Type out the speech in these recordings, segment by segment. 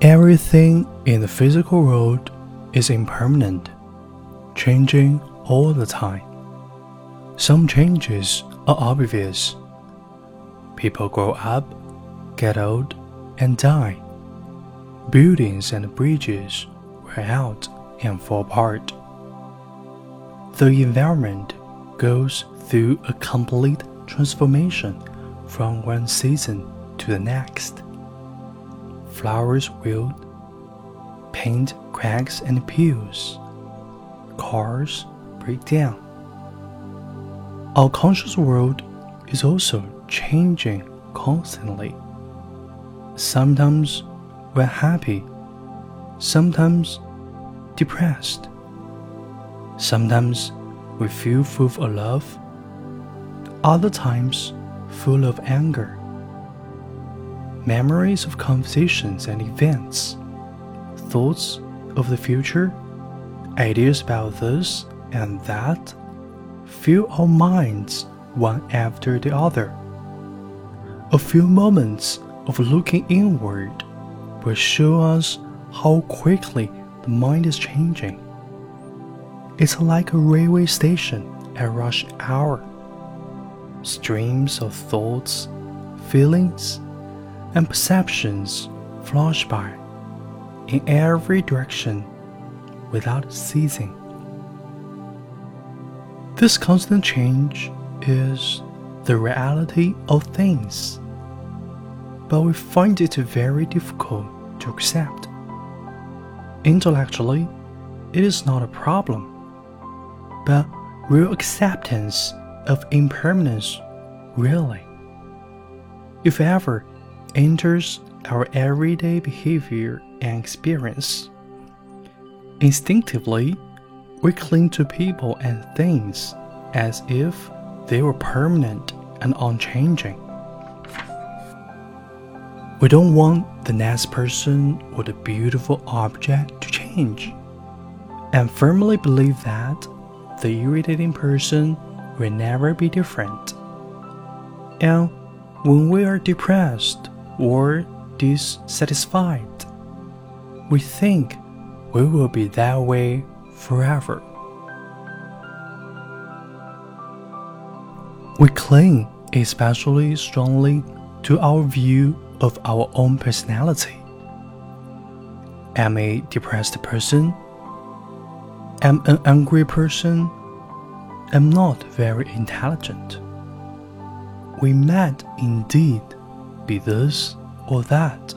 Everything in the physical world is impermanent, changing all the time. Some changes are obvious. People grow up, get old, and die. Buildings and bridges wear out and fall apart. The environment goes through a complete transformation from one season to the next. Flowers wilt, paint cracks and peels, cars break down. Our conscious world is also changing constantly. Sometimes we're happy, sometimes depressed. Sometimes we feel full of love, other times full of anger. Memories of conversations and events, thoughts of the future, ideas about this and that fill our minds one after the other. A few moments of looking inward will show us how quickly the mind is changing. It's like a railway station at rush hour. Streams of thoughts, feelings, and perceptions flash by in every direction without ceasing. This constant change is the reality of things, but we find it very difficult to accept. Intellectually, it is not a problem but real acceptance of impermanence really. If ever enters our everyday behavior and experience, instinctively we cling to people and things as if they were permanent and unchanging. We don't want the next person or the beautiful object to change, and firmly believe that the irritating person will never be different. And when we are depressed or dissatisfied, we think we will be that way forever. We cling especially strongly to our view of our own personality. Am a depressed person am an angry person, am not very intelligent. We might indeed be this or that,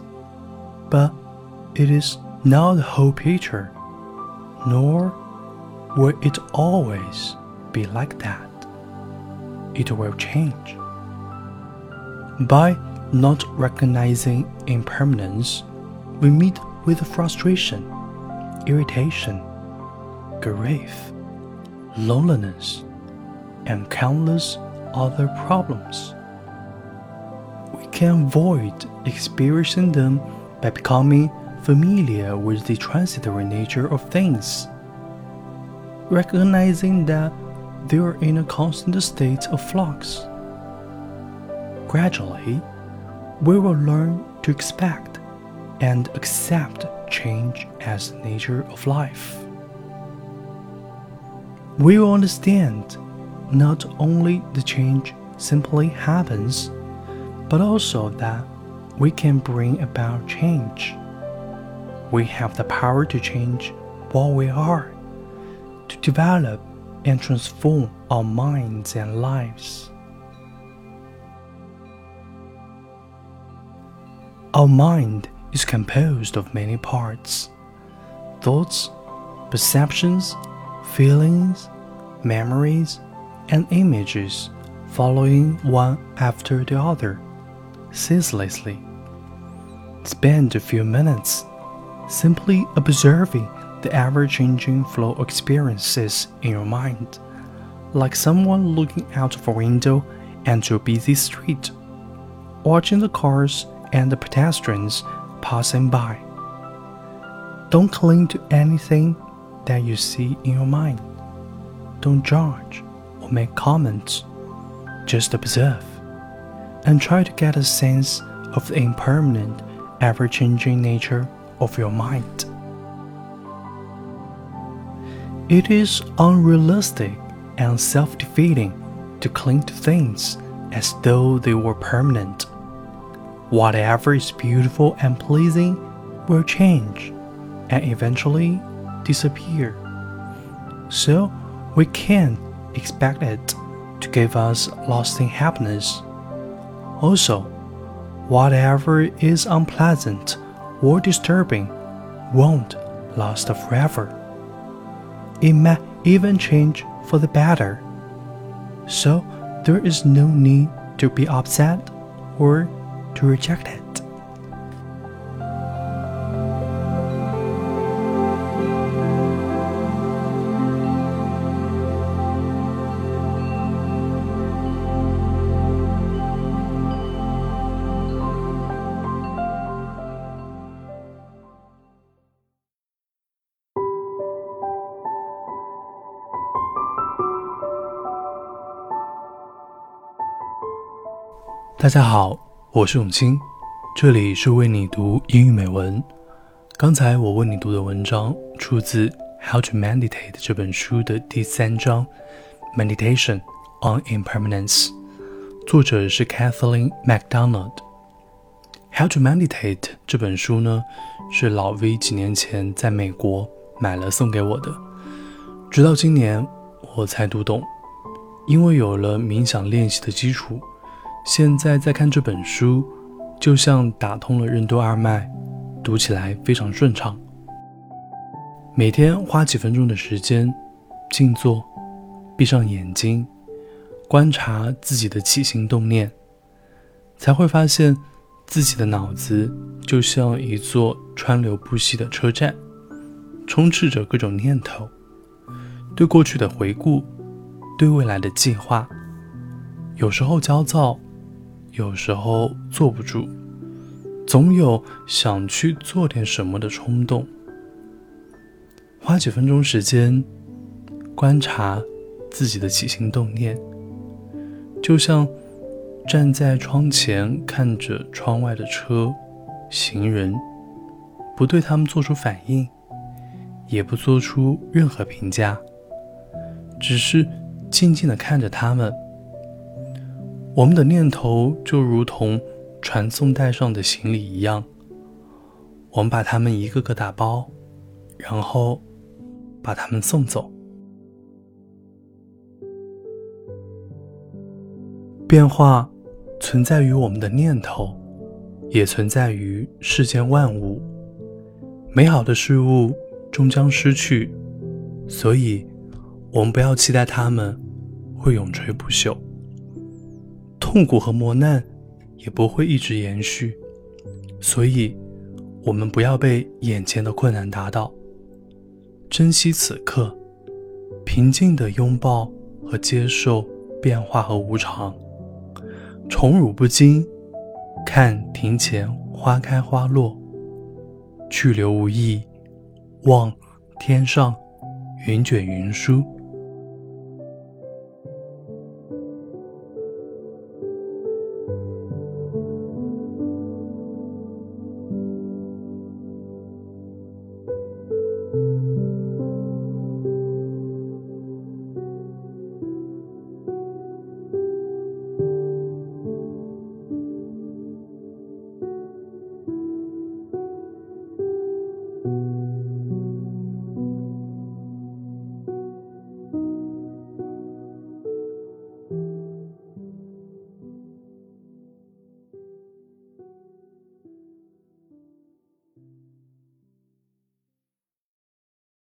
but it is not the whole picture, nor will it always be like that. It will change. By not recognizing impermanence, we meet with frustration, irritation, grief, loneliness, and countless other problems. Can avoid experiencing them by becoming familiar with the transitory nature of things, recognizing that they are in a constant state of flux. Gradually, we will learn to expect and accept change as the nature of life we will understand not only the change simply happens, but also that we can bring about change. We have the power to change what we are, to develop and transform our minds and lives. Our mind is composed of many parts thoughts, perceptions, feelings, memories, and images following one after the other, ceaselessly. Spend a few minutes simply observing the ever changing flow of experiences in your mind, like someone looking out of a window into a busy street, watching the cars and the pedestrians passing by. Don't cling to anything that you see in your mind. Don't judge or make comments, just observe and try to get a sense of the impermanent, ever changing nature of your mind. It is unrealistic and self defeating to cling to things as though they were permanent. Whatever is beautiful and pleasing will change and eventually disappear. So we can't expect it to give us lasting happiness. Also, whatever is unpleasant or disturbing won't last forever. It may even change for the better. So there is no need to be upset or to reject it. 大家好，我是永清，这里是为你读英语美文。刚才我为你读的文章出自《How to Meditate》这本书的第三章《Meditation on Impermanence》，作者是 Kathleen MacDonald。《How to Meditate》这本书呢，是老 V 几年前在美国买了送给我的，直到今年我才读懂，因为有了冥想练习的基础。现在在看这本书，就像打通了任督二脉，读起来非常顺畅。每天花几分钟的时间，静坐，闭上眼睛，观察自己的起心动念，才会发现自己的脑子就像一座川流不息的车站，充斥着各种念头，对过去的回顾，对未来的计划，有时候焦躁。有时候坐不住，总有想去做点什么的冲动。花几分钟时间观察自己的起心动念，就像站在窗前看着窗外的车、行人，不对他们做出反应，也不做出任何评价，只是静静的看着他们。我们的念头就如同传送带上的行李一样，我们把它们一个个打包，然后把它们送走。变化存在于我们的念头，也存在于世间万物。美好的事物终将失去，所以我们不要期待它们会永垂不朽。痛苦和磨难也不会一直延续，所以，我们不要被眼前的困难打倒，珍惜此刻，平静地拥抱和接受变化和无常，宠辱不惊，看庭前花开花落，去留无意，望天上云卷云舒。